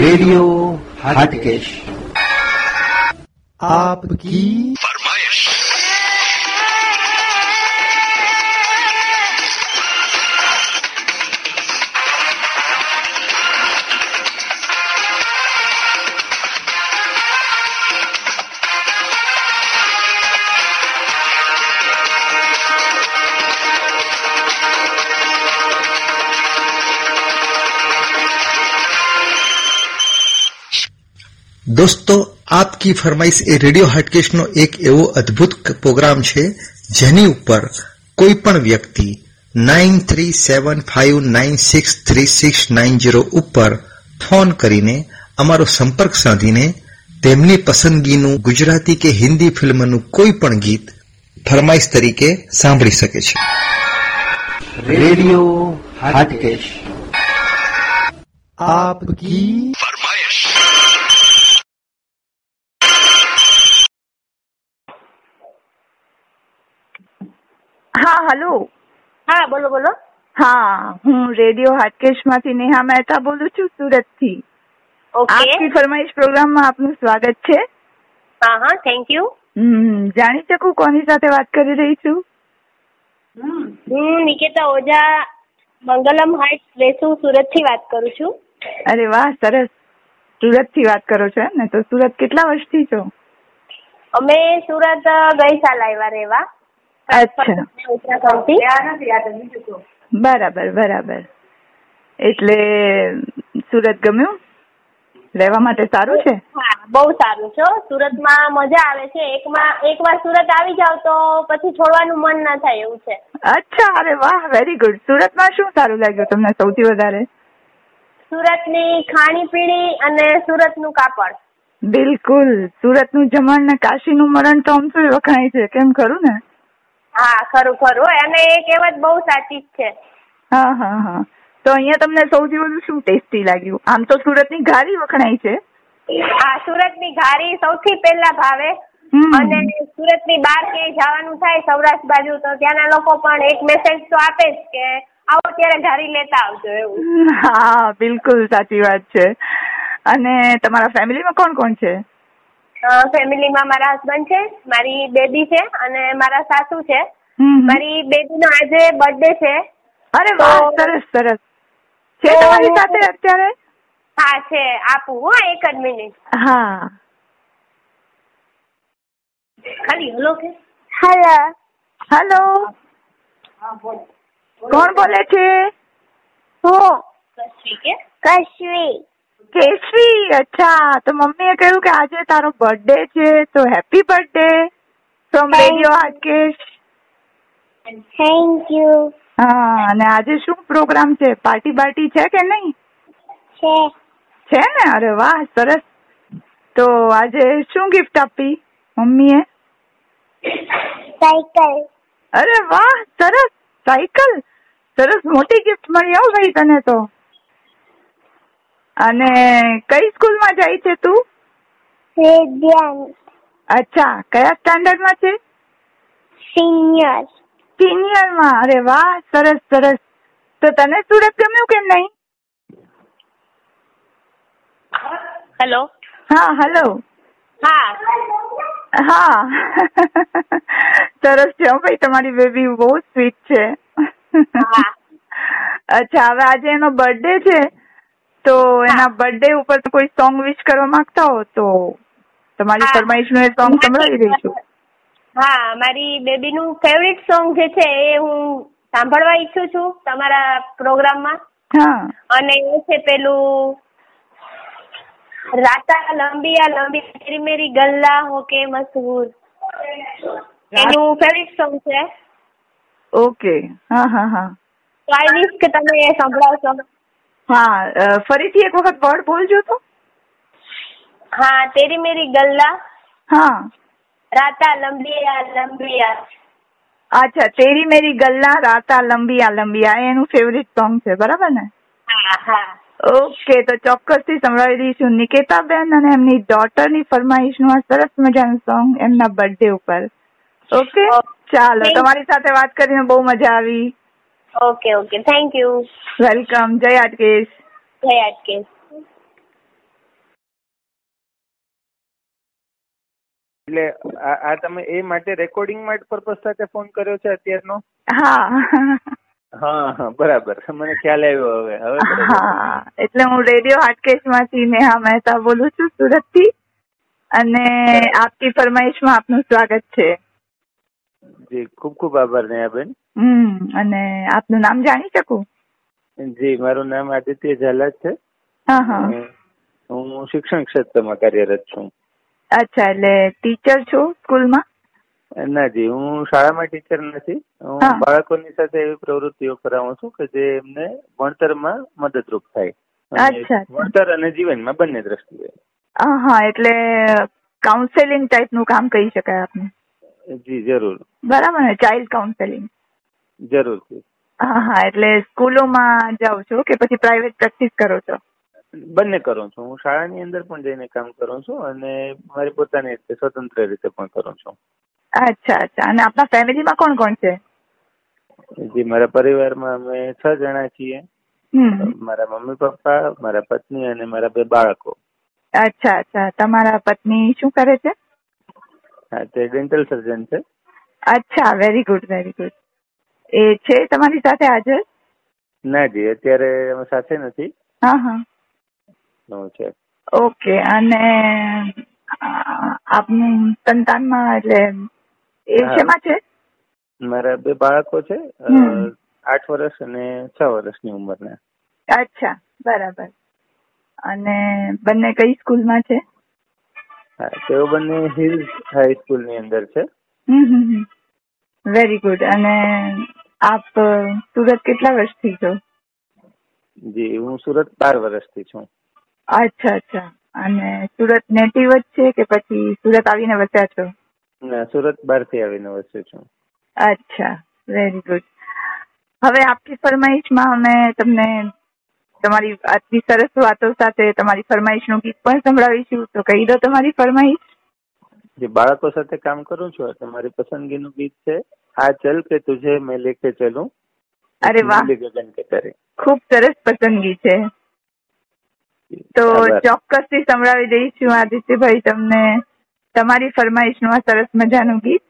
Radio Hatkesh. આપકી દોસ્તો, આપકી ફરમાઈશ એ radio હાટકેશનો એક એવો અદભુત પ્રોગ્રામ છે, જેની ઉપર કોઈ પણ વ્યક્તિ nine three seven five nine six three six nine zero ઉપર ફોન કરીને અમારો સંપર્ક સાધીને તેમની પસંદગીનું ગુજરાતી કે હિન્દી ફિલ્મનું કોઈ પણ ગીત ફરમાઈશ તરીકે સાંભળી શકે છે. રેડિયો હાટકેશ. આપકી હા હલો હા બોલો બોલો. હા હું રેડિયો હાટકેશમાંથી નેહા મહેતા બોલું છું સુરતથી ઓકે ફરમાઈશ પ્રોગ્રામમાં આપનું સ્વાગત છે. હા હા થેન્ક યુ જાણી શકું કોની સાથે વાત કરી રહી છું? હું નિકેતા ઓઝા મંગલમ હાઇટ્સ વેસુ સુરતથી વાત કરું છું. અરે વાહ સરસ. સુરતથી વાત કરો છો એમ ને? તો સુરત કેટલા વર્ષથી છો? અમે સુરત ગઈ સાલ આવ્યા રહેવા. અચ્છા. બરાબર બરાબર. એટલે સુરત ગમ્યું? રહેવા માટે સારું છે? બહુ સારું છે. સુરતમાં મજા આવે છે. એકમાં એકવાર સુરત આવી જાવ તો પછી છોડવાનું મન ના થાય એવું છે. અચ્છા અરે વાહ વેરી ગુડ સુરતમાં શું સારું લાગ્યું તમને સૌથી વધારે? સુરતની ખાણીપીણી અને સુરતનું કાપડ. બિલકુલ. સુરતનું જમણ ને કાશીનું મરણ તો આમ શું વખણાય છે. કેમ ખરું ને? હા ખરું ખરું. અને એ કહેવત બહુ સાચી જ છે. હા હા હા. તો અહીંયા તમને સૌથી વધુ શું ટેસ્ટી લાગ્યું? આમ તો સુરતની ઘારી વખણાય છે. હા સુરતની ઘારી સૌથી પહેલા ભાવે. અને સુરતની બહાર ક્યાંય જવાનું થાય સૌરાષ્ટ્ર બાજુ તો ત્યાંના લોકો પણ એક મેસેજ તો આપે જ કે આવો ત્યારે ઘારી લેતા આવજો એવું. હા બિલકુલ સાચી વાત છે. અને તમારા ફેમિલીમાં કોણ કોણ છે? ફેમિલીમાં મારા હસબન્ડ છે મારી બેબી છે અને મારા સાસુ છે. મારી બેબીનો આજે બર્થડે છે. અરે વાહ સરસ સરસ. છે તમારી સાથે અત્યારે? હા છે. આપું હો એક જ મિનિટ હા. ખાલી હલો કે? હેલો. હેલો. કોણ બોલે છે? હું. કશ્વી કે? કશ્વી. કેશવી અચ્છા તો મમ્મીએ કહ્યું કે આજે તારો બર્થડે છે તો happy birthday from radio Hatkesh thank you હા અને આજે શું પ્રોગ્રામ છે? પાર્ટી બાર્ટી છે કે નહીં? છે. છે ને? અરે વાહ સરસ. તો આજે શું ગિફ્ટ આપી મમ્મીએ? સાયકલ અરે વાહ સરસ. સાયકલ સરસ મોટી ગિફ્ટ મળી આવ ભાઈ તને તો. અને કઈ સ્કૂલમાં જાય છે તું? અચ્છા કયા સ્ટાન્ડર્ડમાં છે? સિનિયર. સિનિયરમાં? અરે વાહ સરસ સરસ. તો તને સુરત ગમ્યું કે નહીં? હેલો. હા હેલો. હા. હા. સરસ છે ભાઈ તમારી બેબી બહુ સ્વીટ છે. હા. અચ્છા હવે આજે એનો બર્થડે છે. તો એના બર્થડે ઉપર તો કોઈ સોંગ વિશ કરવા માંગતા હો તો તમારી. ફરમાઈશનું એ સોંગ સંભળાવી દઈશું હા મારી બેબીનું ફેવરિટ સોંગ જે છે એ હું સાંભળવા ઈચ્છું છું તમારા પ્રોગ્રામમાં. અને એ છે પેલું રાતા લંબિયા લંબી તેરી મેરી ગલ્લા હો કે મશહૂર એનું ફેવરિટ સોંગ છે. ઓકે હા હા હા. તો આઈ વિશ કે તમે એ સંભળાવશો. હા ફરીથી એક વખત વર્ડ બોલજો તો. હા તેરી મેરી ગલ્લા. હા. રાતા લંબિયા લંબિયા. અચ્છા તેરી મેરી ગલ્લા રાતા લંબિયા લંબિયા. એનું ફેવરિટ સોંગ છે બરાબર ને? હા હા. ઓકે તો ચોક્કસથી સંભળાવી દઈશું નિકેતાબેન અને એમની ડોટરની ફરમાઈશનું આ સરસ મજાનું સોંગ એમના બર્થડે ઉપર. ઓકે? ઓકે. ચાલો તમારી સાથે વાત કરીને બહુ મજા આવી. Okay okay thank you welcome જય આટકેશ જય આટકેશ એટલે આ તમે એ માટે રેકોર્ડિંગ માટે પર્પઝ સાથે ફોન કર્યો છે અત્યારનો? હા. હા હા બરાબર. મને ખ્યાલ આવ્યો હવે. હવે હા. એટલે હું રેડિયો હાટકેશમાંથી નેહા મહેતા બોલું છું સુરતથી અને આપની ફરમાઈશમાં આપનું સ્વાગત છે. જી ખૂબ ખૂબ આભાર નેહાબેન હમ અને આપનું નામ જાણી શકું? જી મારું નામ આદિત્ય ઝાલા છે. હા શિક્ષણ ક્ષેત્રમાં કાર્યરત છું. અચ્છા એટલે ટીચર છો સ્કૂલમાં? ના જી હું શાળામાં ટીચર નથી. હું. બાળકોની સાથે એવી પ્રવૃત્તિઓ કરાવું છું કે જે એમને ભણતરમાં મદદરૂપ થાય. ભણતર અને જીવનમાં બંને દ્રષ્ટિએ. હા એટલે કાઉન્સેલિંગ ટાઈપનું કામ કહી શકાય આપને. જી જરૂર. બરાબર ને? ચાઇલ્ડ કાઉન્સેલિંગ જરૂરથી હા હા એટલે સ્કૂલોમાં જાઉં છો કે પછી પ્રાઇવેટ પ્રેક્ટિસ કરો છો? બંને કરું છું. હું શાળાની અંદર પણ જઈને કામ કરું છું અને મારી પોતાની રીતે સ્વતંત્ર રીતે પણ કરું છું. અચ્છા અચ્છા. અને આપના ફેમિલીમાં કોણ કોણ છે? જી મારા પરિવારમાં અમે છ જણા છીએ. મારા મમ્મી પપ્પા મારા પત્ની અને મારા બે બાળકો. અચ્છા અચ્છા. તમારા પત્ની શું કરે છે? હા તે ડેન્ટલ સર્જન છે. અચ્છા વેરી ગુડ વેરી ગુડ એ છે તમારી સાથે હાજર? ના જી અત્યારે અમે સાથે નથી. હા હા. છે. ઓકે અને આપનું સંતાનમાં એટલે એ. શેમાં છે? મારા બે બાળકો છે આઠ વર્ષ અને છ વર્ષની ઉંમરના. અચ્છા બરાબર. અને બંને કઈ સ્કૂલમાં છે? તેઓ બંને હિલ્સ હાઈસ્કૂલની અંદર છે. વેરી ગુડ અને આપ સુરત કેટલા વર્ષથી છો? જી હું સુરત બાર વર્ષથી છું. અચ્છા અચ્છા. અને સુરત નેટિવ જ છે કે પછી સુરત આવીને વસ્યા છો? ના સુરત બહારથી આવીને વસ્યો છું. અચ્છા. વેરી ગુડ હવે આપની ફરમાઈશમાં અમે તમને તમારી આટલી સરસ વાતો સાથે તમારી ફરમાઈશનું ગીત પણ સંભળાવીશું. તો કહી દો તમારી ફરમાઈશ. જે બાળકો સાથે કામ કરું છું એટલે મારી પસંદગીનું ગીત છે આ ચલ કે તુજે મેં લેકે ચલું. અરે વાહ. ગગન કે તારે. ખૂબ સરસ પસંદગી છે. તો. ચોક્કસથી સંભળાવી દઈશું આદિત્યભાઈ તમને તમારી ફરમાઈશનું આ સરસ મજાનું ગીત.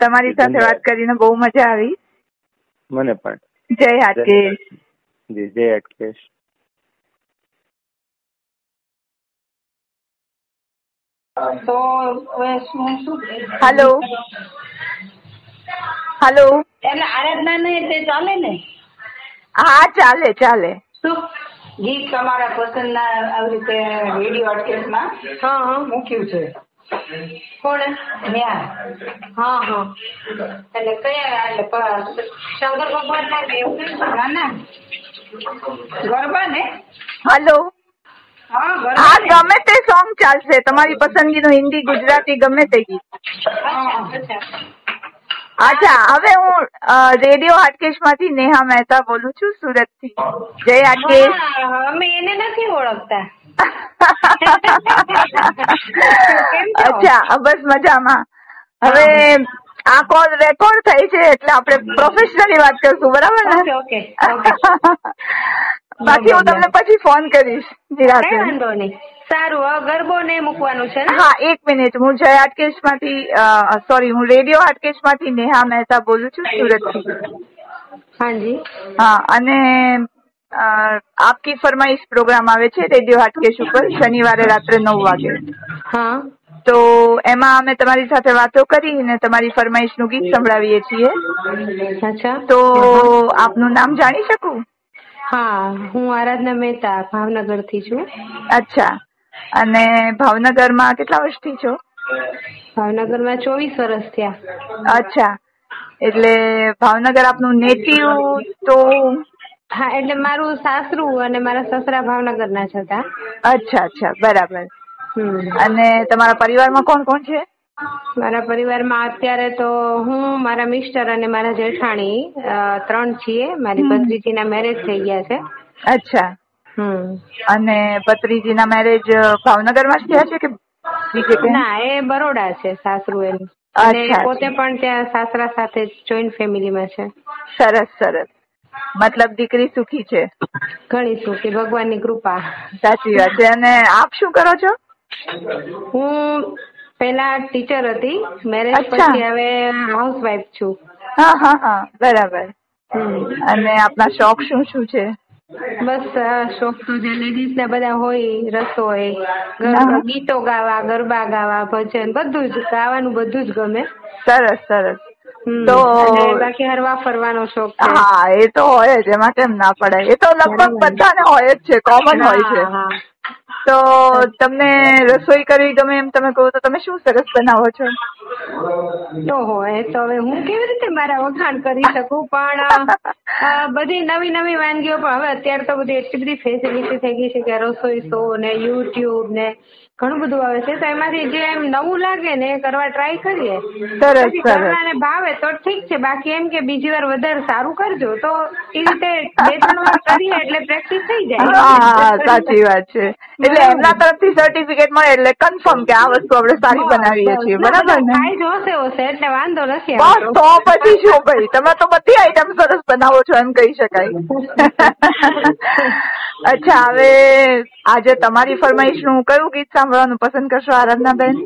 તમારી સાથે વાત કરીને બહુ મજા આવી. મને પણ. જય હાટકેશ જી જય અટકેશ તો હવે શું શું હાલો હાલો એટલે આરાધના ને તે ચાલે ને? હા ચાલે ચાલે. શું? ગીત તમારા પસંદના આવી રીતે રેડિયો અટકેશમાં મૂક્યું છે. કોણે? ન્યા. હા હા. એટલે કયા એટલે શંકર ભગવાન ના ના. ગરબા ને હાલો. હા ગમે તે સોંગ ચાલશે. તમારી પસંદગીનું હિન્દી ગુજરાતી ગમે તે ગીત. અચ્છા હવે હું રેડિયો હાટકેશમાંથી નેહા મહેતા બોલું છું સુરતથી જય હાટકેશ. અમે એને નથી ઓળખતા. અચ્છા બસ મજામાં. હવે આ કોલ રેકોર્ડ થઈ છે એટલે આપણે પ્રોફેશનલી વાત કરશું બરાબર ને? ઓકે બાકી હું તમને પછી ફોન કરીશ નિરાતે વાંધો નહીં. સારું ગરબો ને મૂકવાનું છે હા એક મિનિટ. હું જય આટકેશમાંથી સોરી હું રેડિયો આટકેશમાંથી નેહા મહેતા બોલું છું સુરતથી હાજી. હા અને આપકી ફરમાઈશ પ્રોગ્રામ આવે છે રેડિયો હાટકેશ ઉપર શનિવારે રાત્રે નવ વાગે. હા. તો એમાં અમે તમારી સાથે વાતો કરીને તમારી ફરમાઈશનું ગીત સંભળાવીએ છીએ. અચ્છા. તો આપનું નામ જાણી શકું? હા હું આરાધના મહેતા ભાવનગરથી છું. અચ્છા. અને ભાવનગરમાં કેટલા વર્ષથી છો? ભાવનગરમાં ચોવીસ વર્ષ થયા. અચ્છા. એટલે ભાવનગર આપનું નેટિવ તો હા એટલે મારું સાસરું અને મારા સસરા ભાવનગર ના જ હતા. અચ્છા અચ્છા. બરાબર. અને તમારા પરિવારમાં કોણ કોણ છે? મારા પરિવારમાં અત્યારે તો હું મારા મિસ્ટર અને મારા જેઠાણી ત્રણ છીએ. મારી. ભત્રીજીના મેરેજ થઈ ગયા છે. અચ્છા. હમ. અને ભત્રીજીના મેરેજ ભાવનગરમાં જ થયા છે કે બીજે ના એ બરોડા છે સાસરું એનું. અને પોતે પણ ત્યાં સાસરા સાથે જોઈન્ટ ફેમિલીમાં છે. સરસ સરસ. મતલબ દીકરી સુખી છે? ઘણી સુખી ભગવાનની કૃપા. સાચી વાત છે. અને આપ શું કરો છો? હું પેલા ટીચર હતી. મેરેજ. પછી હવે હાઉસવાઈફ છું. હા હા હા. બરાબર. અને આપના શોખ શું શું છે? બસ શોખ તો જે લેડીઝ ને બધા હોય રસોઈ ગીતો ગાવા ગરબા ગાવા ભજન બધું જ ગાવાનું બધું જ ગમે. સરસ સરસ. તો- બાકી હરવા ફરવાનો શોખ છે. હા એ તો હોય જ એમાં કેમ ના પડે એ તો લગભગ બધાને હોય જ છે કોમન હોય છે. તો તમને રસોઈ કરવી ગમે એમ તમે કહો તો તમે શું સરસ બનાવો છો? ઓહો એ તો હવે હું કેવી રીતે મારા વખાણ કરી શકું? પણ બધી નવી નવી વાનગીઓ પણ હવે અત્યારે તો બધી એટલી બધી ફેસિલિટી થઈ ગઈ છે કે રસોઈ શો ને યુટ્યુબ ને ઘણું બધું આવે છે. તો એમાંથી જે એમ નવું લાગે ને એ કરવા ટ્રાય કરીએ. સરસ, સરસ. ભાવે તો ઠીક છે. બાકી એમ કે બીજી વાર વધારે સારું કરજો. તો એ રીતે બે ત્રણ વાર કરીએ એટલે પ્રેક્ટિસ થઈ જાય. હા સાચી વાત છે. એટલે એમના તરફથી સર્ટિફિકેટ મળે એટલે કન્ફર્મ કે આ વસ્તુ આપણે સારી બનાવીએ છીએ. બરાબર ને? ખાઈ જોશે હશે એટલે વાંધો નથી બસ તો. પછી શું ભાઈ? તમે તો બધી આઈટમ સરસ બનાવો છો એમ કહી શકાય. અચ્છા હવે આજે તમારી ફરમાઈશનું કયું ગીત સાંભળવાનું પસંદ કરશો આરાધનાબેન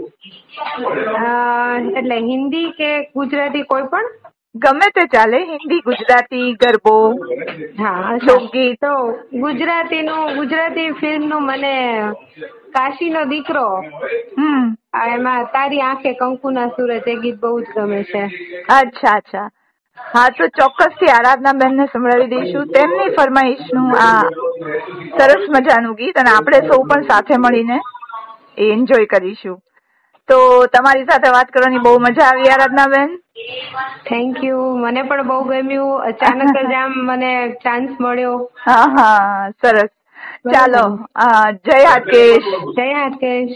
એટલે હિન્દી કે ગુજરાતી કોઈ પણ? ગમે તે ચાલે હિન્દી ગુજરાતી ગરબો હા લોકગીત. તો ગુજરાતીનું ગુજરાતી ફિલ્મનું મને કાશીનો દીકરો હમ. આ એમાં તારી આંખે કંકુના સૂરજ એ ગીત બહુ જ ગમે છે. અચ્છા અચ્છા. હા તો ચોક્કસથી આરાધનાબેન ને સંભળાવી દઈશું. તેમની ફરમાઈશનું આ સરસ મજાનું ગીત અને આપણે સૌ પણ સાથે મળીને એ એન્જોય કરીશું. તો તમારી સાથે વાત કરવાની બહુ મજા આવી આરાધનાબેન? થેન્ક યુ મને પણ બહુ ગમ્યું. અચાનક જ આમ મને ચાન્સ મળ્યો. હા હા સરસ. ચાલો જય હાકેશ. જય હાકેશ.